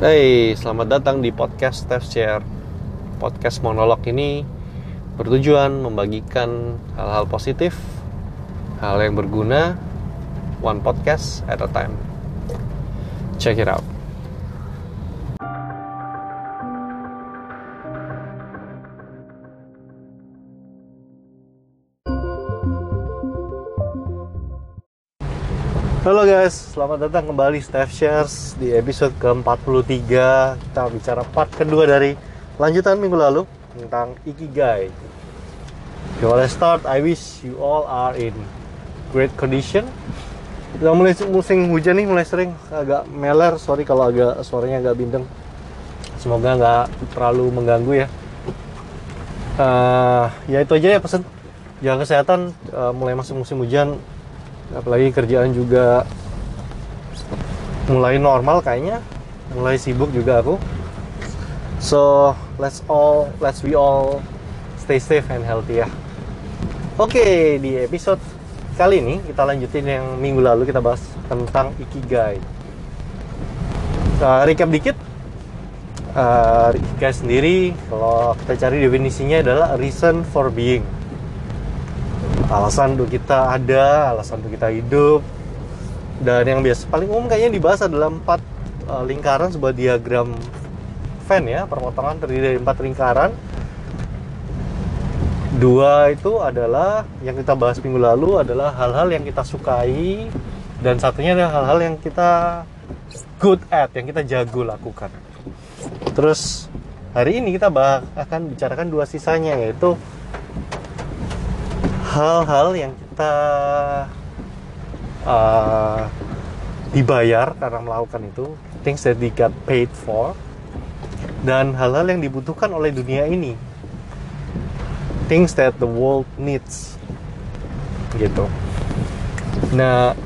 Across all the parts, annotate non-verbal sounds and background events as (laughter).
Hey, selamat datang di podcast Steph Share. Podcast monolog ini bertujuan membagikan hal-hal positif, hal yang berguna, one podcast at a time. Check it out. Halo guys, selamat datang kembali Steph Shares di episode ke-43 Kita bicara part kedua dari lanjutan minggu lalu tentang Ikigai. Before I start, I wish you all are in great condition. Udah mulai musim hujan nih, mulai sering. Agak meler Sorry kalau agak suaranya agak bindeng. Semoga nggak terlalu mengganggu ya. Uh, Ya itu aja ya pesen Jaga kesehatan, uh, mulai masuk musim hujan apalagi kerjaan juga mulai normal kayaknya. Mulai sibuk juga aku. So let's all let's we all stay safe and healthy ya. Oke okay, di episode kali ini kita lanjutin yang minggu lalu kita bahas tentang ikigai. Uh, recap dikit. Uh, ikigai sendiri kalau kita cari definisinya adalah reason for being alasan untuk kita ada, alasan untuk kita hidup. Dan yang biasa paling umum kayaknya dibahas adalah empat uh, lingkaran sebuah diagram Venn ya, perpotongan terdiri dari empat lingkaran. Dua itu adalah yang kita bahas minggu lalu adalah hal-hal yang kita sukai dan satunya adalah hal-hal yang kita good at, yang kita jago lakukan. Terus hari ini kita bahas, akan bicarakan dua sisanya yaitu hal-hal yang kita uh, dibayar karena melakukan itu things that we got paid for dan hal-hal yang dibutuhkan oleh dunia ini. Things that the world needs. Gitu. Nah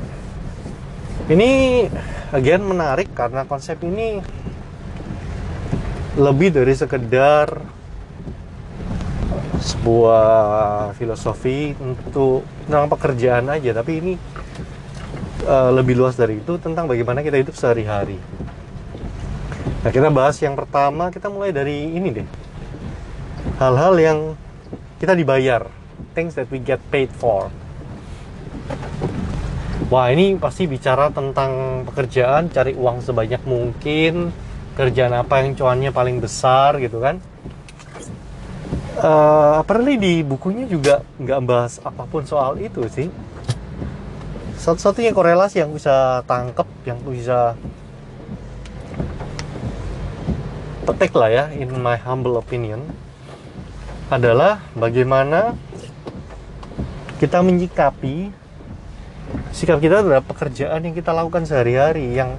ini again menarik karena konsep ini lebih dari sekedar sebuah filosofi untuk tentang pekerjaan aja. Tapi ini uh, lebih luas dari itu tentang bagaimana kita hidup sehari-hari. Nah kita bahas yang pertama kita mulai dari ini deh. Hal-hal yang kita dibayar things that we get paid for. Wah ini pasti bicara tentang pekerjaan cari uang sebanyak mungkin kerjaan apa yang cuannya paling besar gitu kan uh, apalagi di bukunya juga nggak bahas apa pun soal itu sih. Satu-satunya korelasi yang bisa tangkep yang bisa petik lah ya in my humble opinion adalah bagaimana kita menyikapi sikap kita terhadap pekerjaan yang kita lakukan sehari-hari yang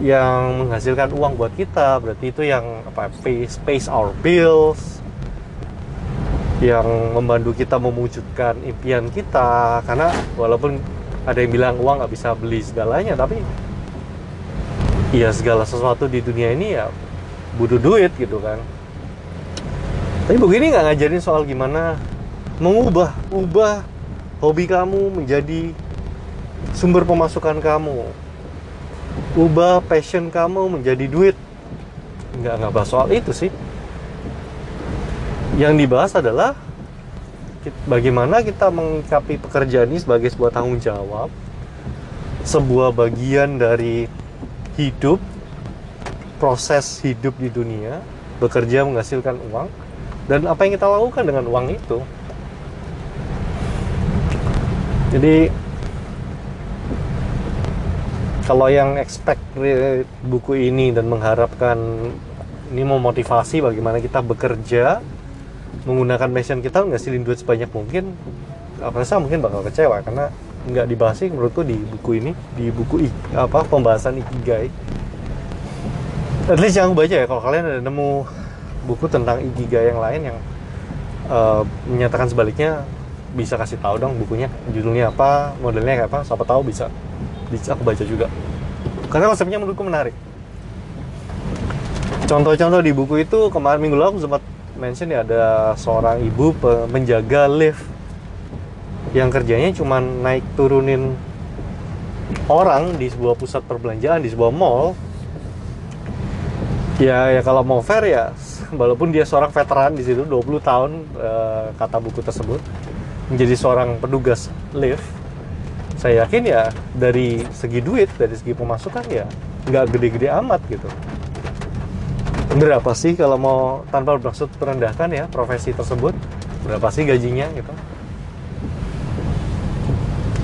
yang menghasilkan uang buat kita. Berarti itu yang apa pay, space our bills yang membantu kita mewujudkan impian kita. Karena walaupun ada yang bilang uang nggak bisa beli segalanya tapi ya segala sesuatu di dunia ini ya butuh duit gitu kan. Tapi begini nggak ngajarin soal gimana mengubah ubah hobi kamu menjadi sumber pemasukan kamu. Ubah passion kamu menjadi duit. Nggak nggak bahas soal itu sih yang dibahas adalah bagaimana kita mengikapi pekerjaan ini sebagai sebuah tanggung jawab, sebuah bagian dari hidup, proses hidup di dunia, bekerja menghasilkan uang, dan apa yang kita lakukan dengan uang itu. Jadi kalau yang expect buku ini dan mengharapkan ini memotivasi bagaimana kita bekerja menggunakan passion kita ngasilin duit sebanyak mungkin apa rasa mungkin bakal kecewa karena nggak dibahas sih menurutku di buku ini di buku apa pembahasan ikigai. At least yang baca ya kalau kalian ada nemu buku tentang ikigai yang lain yang uh, menyatakan sebaliknya bisa kasih tahu dong bukunya judulnya apa modelnya kayak apa siapa tahu bisa bisa aku baca juga. Karena konsepnya menurutku menarik. Contoh-contoh di buku itu kemarin minggu lalu aku sempat mention ya ada seorang ibu menjaga lift. Yang kerjanya cuma naik turunin orang di sebuah pusat perbelanjaan di sebuah mall. Ya ya kalau mau fair ya (laughs) walaupun dia seorang veteran di situ 20 tahun eh, kata buku tersebut menjadi seorang petugas lift saya yakin ya dari segi duit dari segi pemasukan ya nggak gede-gede amat gitu berapa sih kalau mau tanpa bermaksud merendahkan ya profesi tersebut? Berapa sih gajinya gitu?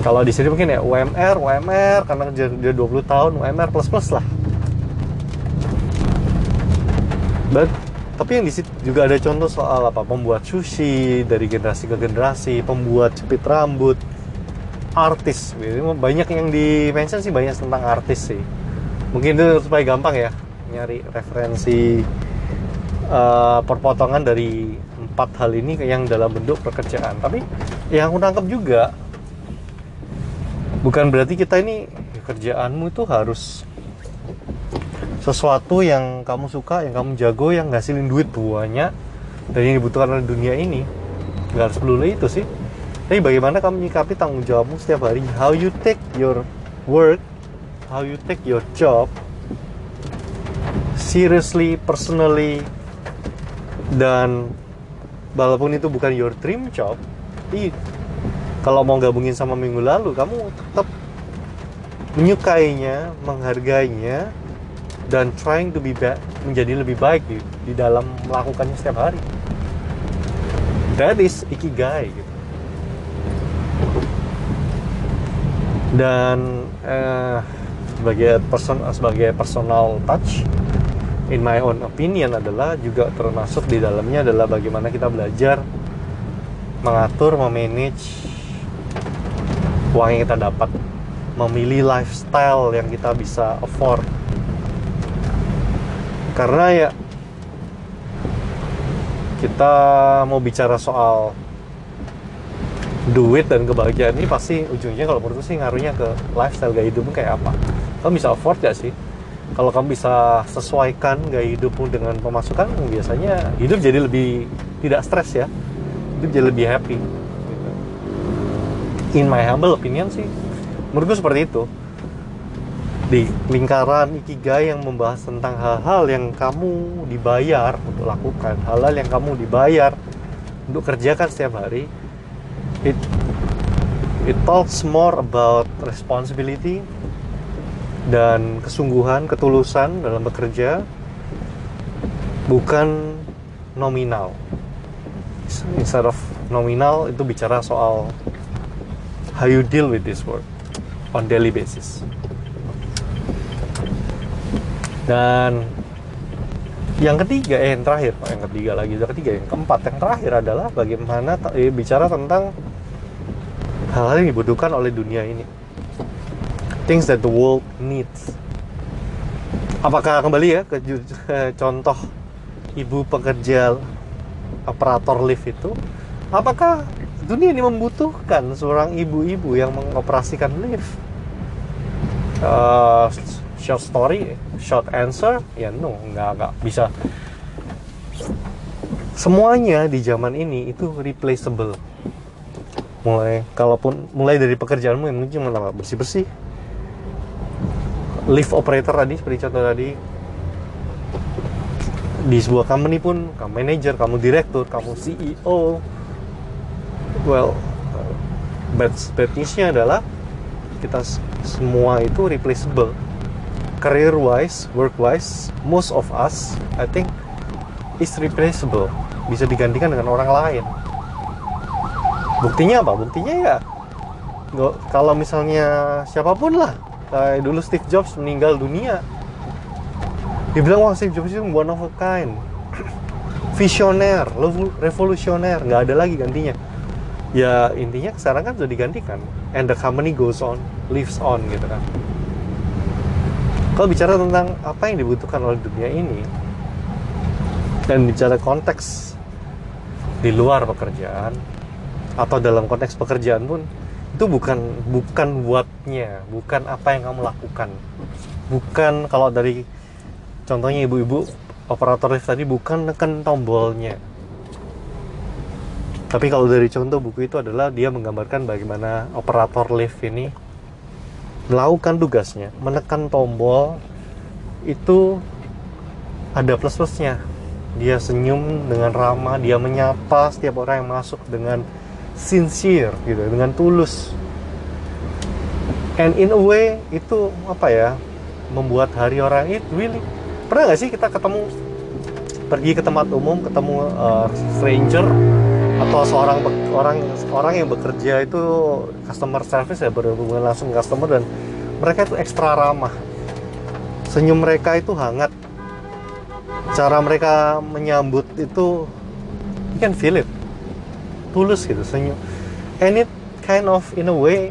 Kalau di sini mungkin ya UMR UMR karena dia dia 20 tahun UMR plus plus lah. But, tapi yang di situ juga ada contoh soal apa? Pembuat sushi dari generasi ke generasi pembuat jepit rambut artis. Banyak yang di mention sih banyak tentang artis sih. Mungkin itu supaya gampang ya nyari referensi uh, perpotongan dari empat hal ini yang dalam bentuk pekerjaan. Tapi yang aku tangkap juga bukan berarti kita ini kerjaanmu itu harus sesuatu yang kamu suka, yang kamu jago, yang ngasilin duit banyak dan yang dibutuhkan oleh dunia ini. Nggak harus perlu itu sih. Tapi bagaimana kamu menyikapi tanggung jawabmu setiap hari? How you take your work how you take your job seriously, personally dan walaupun itu bukan your dream job i, kalau mau gabungin sama minggu lalu kamu tetap menyukainya, menghargainya dan trying to be back, menjadi lebih baik di, di dalam melakukannya setiap hari. That is ikigai gitu. Dan eh, sebagai person sebagai personal touch in my own opinion adalah juga termasuk di dalamnya adalah bagaimana kita belajar mengatur, memanage uang yang kita dapat, memilih lifestyle yang kita bisa afford. Karena ya kita mau bicara soal duit dan kebahagiaan ini pasti ujungnya kalau menurutku sih ngaruhnya ke lifestyle gaya hidupmu kayak apa. Kamu bisa afford gak sih kalau kamu bisa sesuaikan gaya hidupmu dengan pemasukan biasanya hidup jadi lebih tidak stres ya hidup jadi lebih happy in my humble opinion sih menurutku seperti itu di lingkaran ikigai yang membahas tentang hal-hal yang kamu dibayar untuk lakukan, hal-hal yang kamu dibayar untuk kerjakan setiap hari. It it talks more about responsibility dan kesungguhan, ketulusan dalam bekerja bukan nominal. Instead of nominal itu bicara soal how you deal with this work on daily basis. Dan yang ketiga, eh yang terakhir, yang ketiga lagi, yang ketiga, yang keempat, yang terakhir adalah bagaimana eh, bicara tentang hal-hal yang dibutuhkan oleh dunia ini. Things that the world needs. Apakah kembali ya ke (laughs) contoh ibu pekerja operator lift itu? Apakah dunia ini membutuhkan seorang ibu-ibu yang mengoperasikan lift? Uh, short story short answer ya no nggak nggak bisa semuanya di zaman ini itu replaceable mulai kalaupun mulai dari pekerjaanmu yang mungkin cuma bersih bersih lift operator tadi seperti contoh tadi. Di sebuah company pun kamu manager kamu direktur kamu CEO well bad bad newsnya adalah kita semua itu replaceable. Career wise, work wise, most of us I think is replaceable, bisa digantikan dengan orang lain. Buktinya apa? Buktinya ya kalau misalnya siapa pun lah kayak dulu Steve Jobs meninggal dunia. Dibilang wah Steve Jobs itu one of a kind. (clears throat) Visioner revolusioner. Nggak ada lagi gantinya. Ya intinya sekarang kan sudah digantikan. And the company goes on lives on gitu kan. Kalau bicara tentang apa yang dibutuhkan oleh dunia ini dan bicara konteks di luar pekerjaan atau dalam konteks pekerjaan pun itu bukan bukan buatnya bukan apa yang kamu lakukan. Bukan kalau dari contohnya ibu-ibu operator lift tadi bukan neken tombolnya. Tapi kalau dari contoh buku itu adalah dia menggambarkan bagaimana operator lift ini melakukan tugasnya, menekan tombol itu ada plus plusnya dia senyum dengan ramah dia menyapa setiap orang yang masuk dengan sincere gitu dengan tulus. And in a way itu apa ya membuat hari orang itu really pernah nggak sih kita ketemu pergi ke tempat umum ketemu uh, stranger atau seorang orang orang yang bekerja itu customer service ya berhubungan langsung customer dan mereka itu ekstra ramah. Senyum mereka itu hangat. Cara mereka menyambut itu you can feel it tulus gitu senyum. And it kind of in a way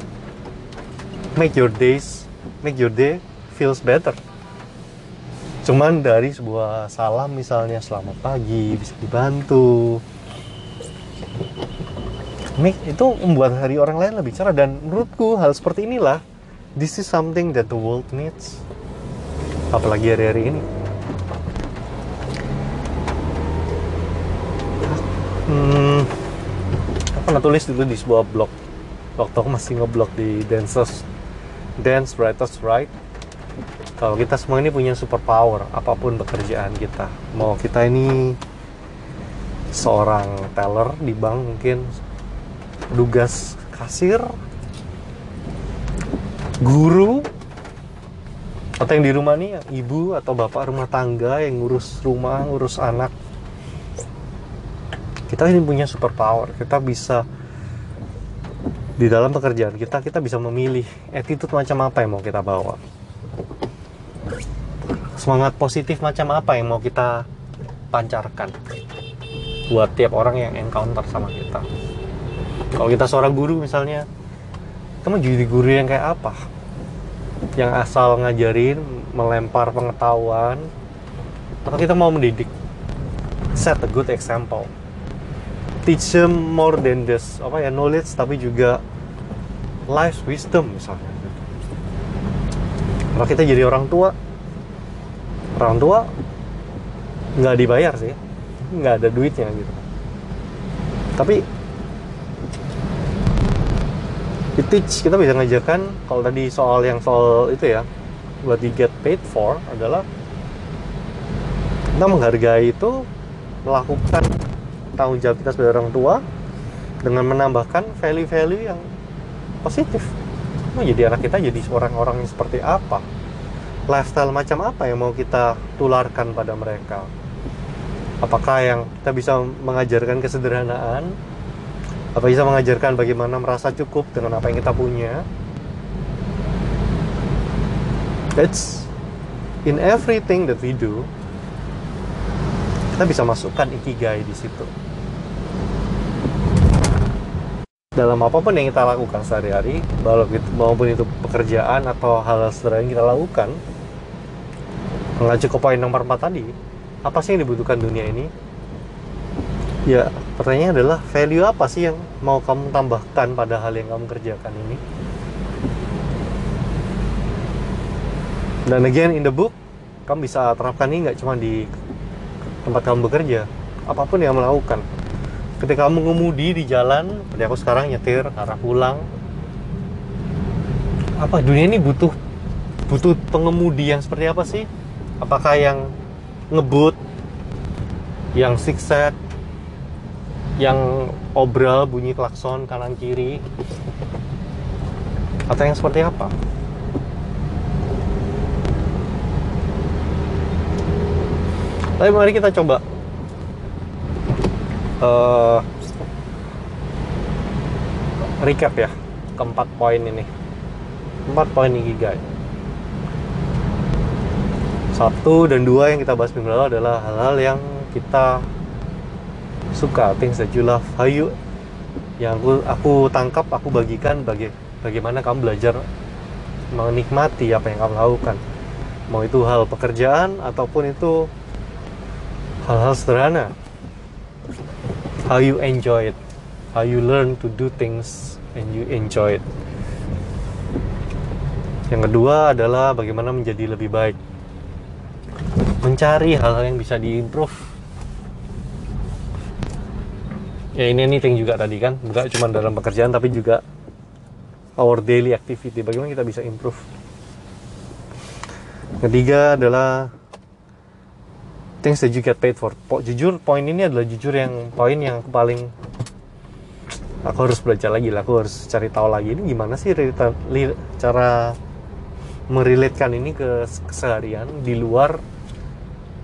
make your days make your day feels better. Cuman dari sebuah salam misalnya selamat pagi bisa dibantu. Make itu membuat hari orang lain lebih cerah. Dan menurutku hal seperti inilah this is something that the world needs. Apalagi hari-hari ini. Hmm, pernah tulis dulu di sebuah blog. Waktu aku masih ngeblog di Dancers Dance Writers Right. Kalau kita semua ini punya superpower apa pun pekerjaan kita. Mau kita ini seorang teller di bank mungkin tugas kasir guru atau yang di rumah nih ibu atau bapak rumah tangga yang ngurus rumah ngurus anak kita ini punya superpower. Kita bisa di dalam pekerjaan kita kita bisa memilih attitude macam apa yang mau kita bawa. Semangat positif macam apa yang mau kita pancarkan buat tiap orang yang encounter sama kita. Kalau kita seorang guru misalnya kita mau jadi guru yang kayak apa? Yang asal ngajarin melempar pengetahuan atau kita mau mendidik. Set a good example teach them more than this apa ya knowledge tapi juga life wisdom misalnya. Kalau kita jadi orang tua orang tua nggak dibayar sih nggak ada duitnya gitu. Tapi teach kita bisa ngajarkan kalau tadi soal yang soal itu ya buat di get paid for adalah kita menghargai itu melakukan tanggung jawab kita sebagai orang tua dengan menambahkan value-value yang positif. Mau jadi anak kita jadi seorang orang yang seperti apa? Lifestyle macam apa yang mau kita tularkan pada mereka? Apakah yang kita bisa mengajarkan kesederhanaan? Apa bisa mengajarkan bagaimana merasa cukup dengan apa yang kita punya? It's in everything that we do kita bisa masukkan ikigai di situ dalam apa pun yang kita lakukan sehari-hari, maupun itu pekerjaan atau hal-hal sederhana yang kita lakukan, mengacu ke poin nomor 4 tadi apa sih yang dibutuhkan dunia ini? Ya pertanyaannya adalah value apa sih yang mau kamu tambahkan pada hal yang kamu kerjakan ini? Dan again in the book kamu bisa terapkan ini nggak cuma di tempat kamu bekerja apa pun yang kamu lakukan ketika mengemudi di jalan seperti aku sekarang nyetir arah pulang apa dunia ini butuh butuh pengemudi yang seperti apa sih? Apakah yang ngebut yang zigzag yang obral bunyi klakson kanan kiri atau yang seperti apa? Tapi mari kita coba uh, recap ya keempat poin ini. Empat poin ikigai satu dan dua yang kita bahas minggu lalu adalah hal-hal yang kita suka things that you love. How you yang aku aku tangkap aku bagikan bagi bagaimana kamu belajar menikmati apa yang kamu lakukan. Mau itu hal pekerjaan ataupun itu hal-hal sederhana how you enjoy it how you learn to do things and you enjoy it. Yang kedua adalah bagaimana menjadi lebih baik. Mencari hal-hal yang bisa diimprove. Ya ini anything juga tadi kan bukan cuma dalam pekerjaan tapi juga our daily activity bagaimana kita bisa improve. Ketiga adalah things that you get paid for. Po jujur poin ini adalah jujur yang poin yang paling aku harus belajar lagi lah. Aku harus cari tahu lagi ini gimana sih cara merelatekan ini ke keseharian di luar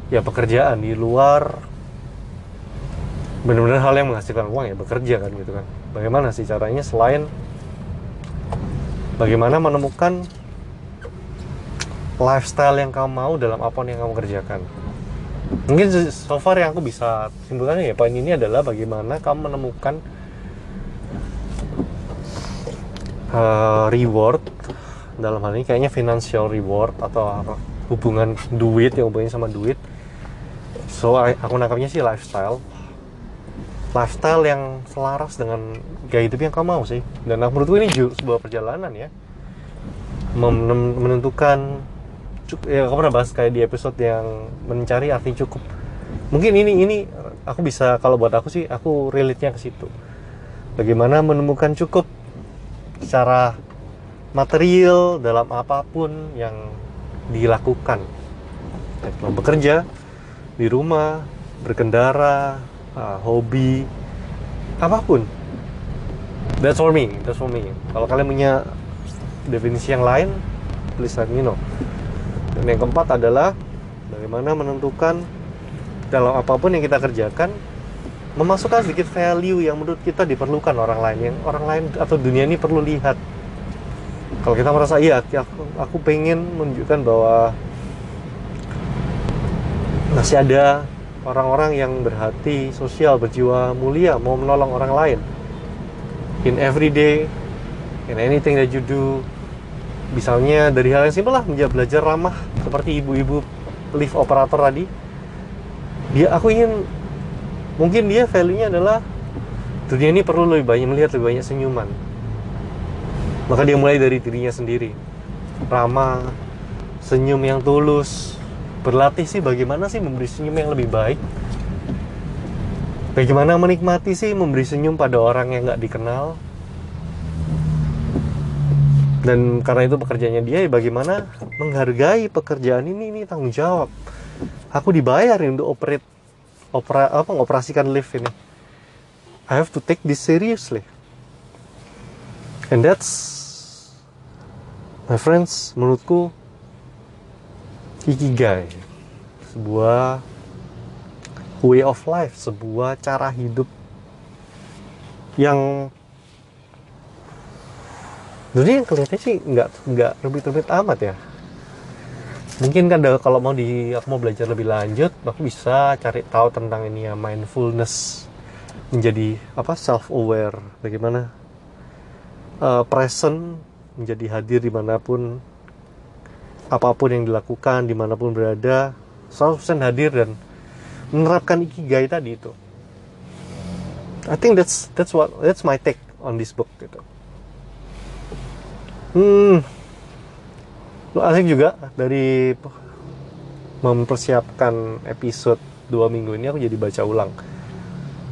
ya pekerjaan. Di luar benar-benar hal yang menghasilkan uang ya bekerja kan gitu kan. Bagaimana sih caranya selain bagaimana menemukan lifestyle yang kamu mau dalam apa yang kamu kerjakan mungkin so far yang aku bisa simpulkan ya poin ini adalah bagaimana kamu menemukan uh, reward. Dalam hal ini kayaknya financial reward atau hubungan duit yang hubungannya sama duit. So aku nangkapnya sih lifestyle. Lifestyle yang selaras dengan gaya hidup yang kamu mau sih. Dan menurutku ini juga sebuah perjalanan ya. Menentukan ya aku pernah bahas kayak di episode yang mencari arti cukup. Mungkin ini ini aku bisa kalau buat aku sih aku relate-nya ke situ. Bagaimana menemukan cukup secara material dalam apa pun yang dilakukan. Bekerja di rumah berkendara uh, hobi apa pun. That's for me that's for me. Kalau kalian punya definisi yang lain please let me know dan yang keempat adalah bagaimana menentukan dalam apa pun yang kita kerjakan memasukkan sedikit value yang menurut kita diperlukan orang lain yang orang lain atau dunia ini perlu lihat kalau kita merasa iya aku, aku pengen menunjukkan bahwa masih ada orang-orang yang berhati sosial, berjiwa mulia, mau menolong orang lain. In every day, in anything that you do, misalnya dari hal yang simpel lah, belajar ramah seperti ibu-ibu lift operator tadi. Dia, aku ingin, mungkin dia value-nya adalah dunia ini perlu lebih banyak melihat lebih banyak senyuman. Maka dia mulai dari dirinya sendiri, ramah, senyum yang tulus, berlatih sih bagaimana sih memberi senyum yang lebih baik bagaimana menikmati sih memberi senyum pada orang yang nggak dikenal dan karena itu pekerjaannya dia ya bagaimana menghargai pekerjaan ini ini tanggung jawab. Aku dibayar untuk operate opera apa mengoperasikan lift ini. I have to take this seriously. And that's my friends menurutku ikigai. Sebuah way of life sebuah cara hidup yang yang kelihatannya sih nggak nggak rumit-rumit amat ya. Mungkin kan kalau mau di aku mau belajar lebih lanjut aku bisa cari tahu tentang ini ya mindfulness menjadi apa self aware bagaimana uh, present menjadi hadir di mana pun apa pun yang dilakukan di mana pun berada 100% hadir dan menerapkan ikigai tadi itu. I think that's that's what that's my take on this book gitu hmm. Asik juga dari mempersiapkan episode dua minggu ini aku jadi baca ulang.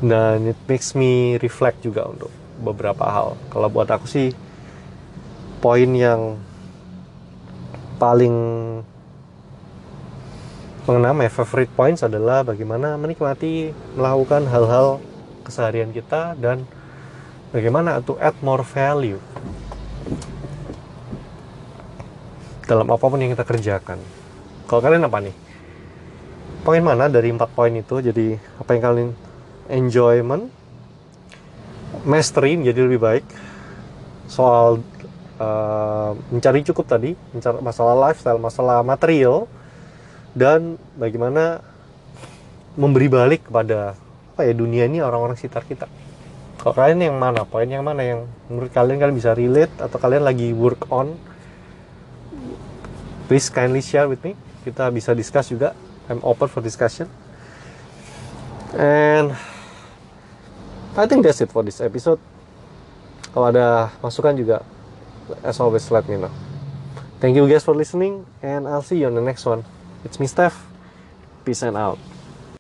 Dan it makes me reflect juga untuk beberapa hal. Kalau buat aku sih poin yang paling mengenai my favorite points adalah bagaimana menikmati melakukan hal-hal keseharian kita dan bagaimana to add more value dalam apa pun yang kita kerjakan. Kalau kalian apa nih? Poin mana dari empat poin itu? Jadi apa yang kalian enjoyment, mastery menjadi lebih baik, soal uh, mencari cukup tadi, mencari masalah lifestyle, masalah material, dan bagaimana memberi balik kepada apa ya dunia ini orang-orang sekitar kita. Kalau kalian yang mana, poin yang mana yang menurut kalian kalian bisa relate atau kalian lagi work on, please kindly share with me. Kita bisa discuss juga. I'm open for discussion. And I think that's it for this episode. Kalau ada masukan juga as always, let me know. Thank you guys for listening, and I'll see you on the next one. It's me, Steph. Peace and out.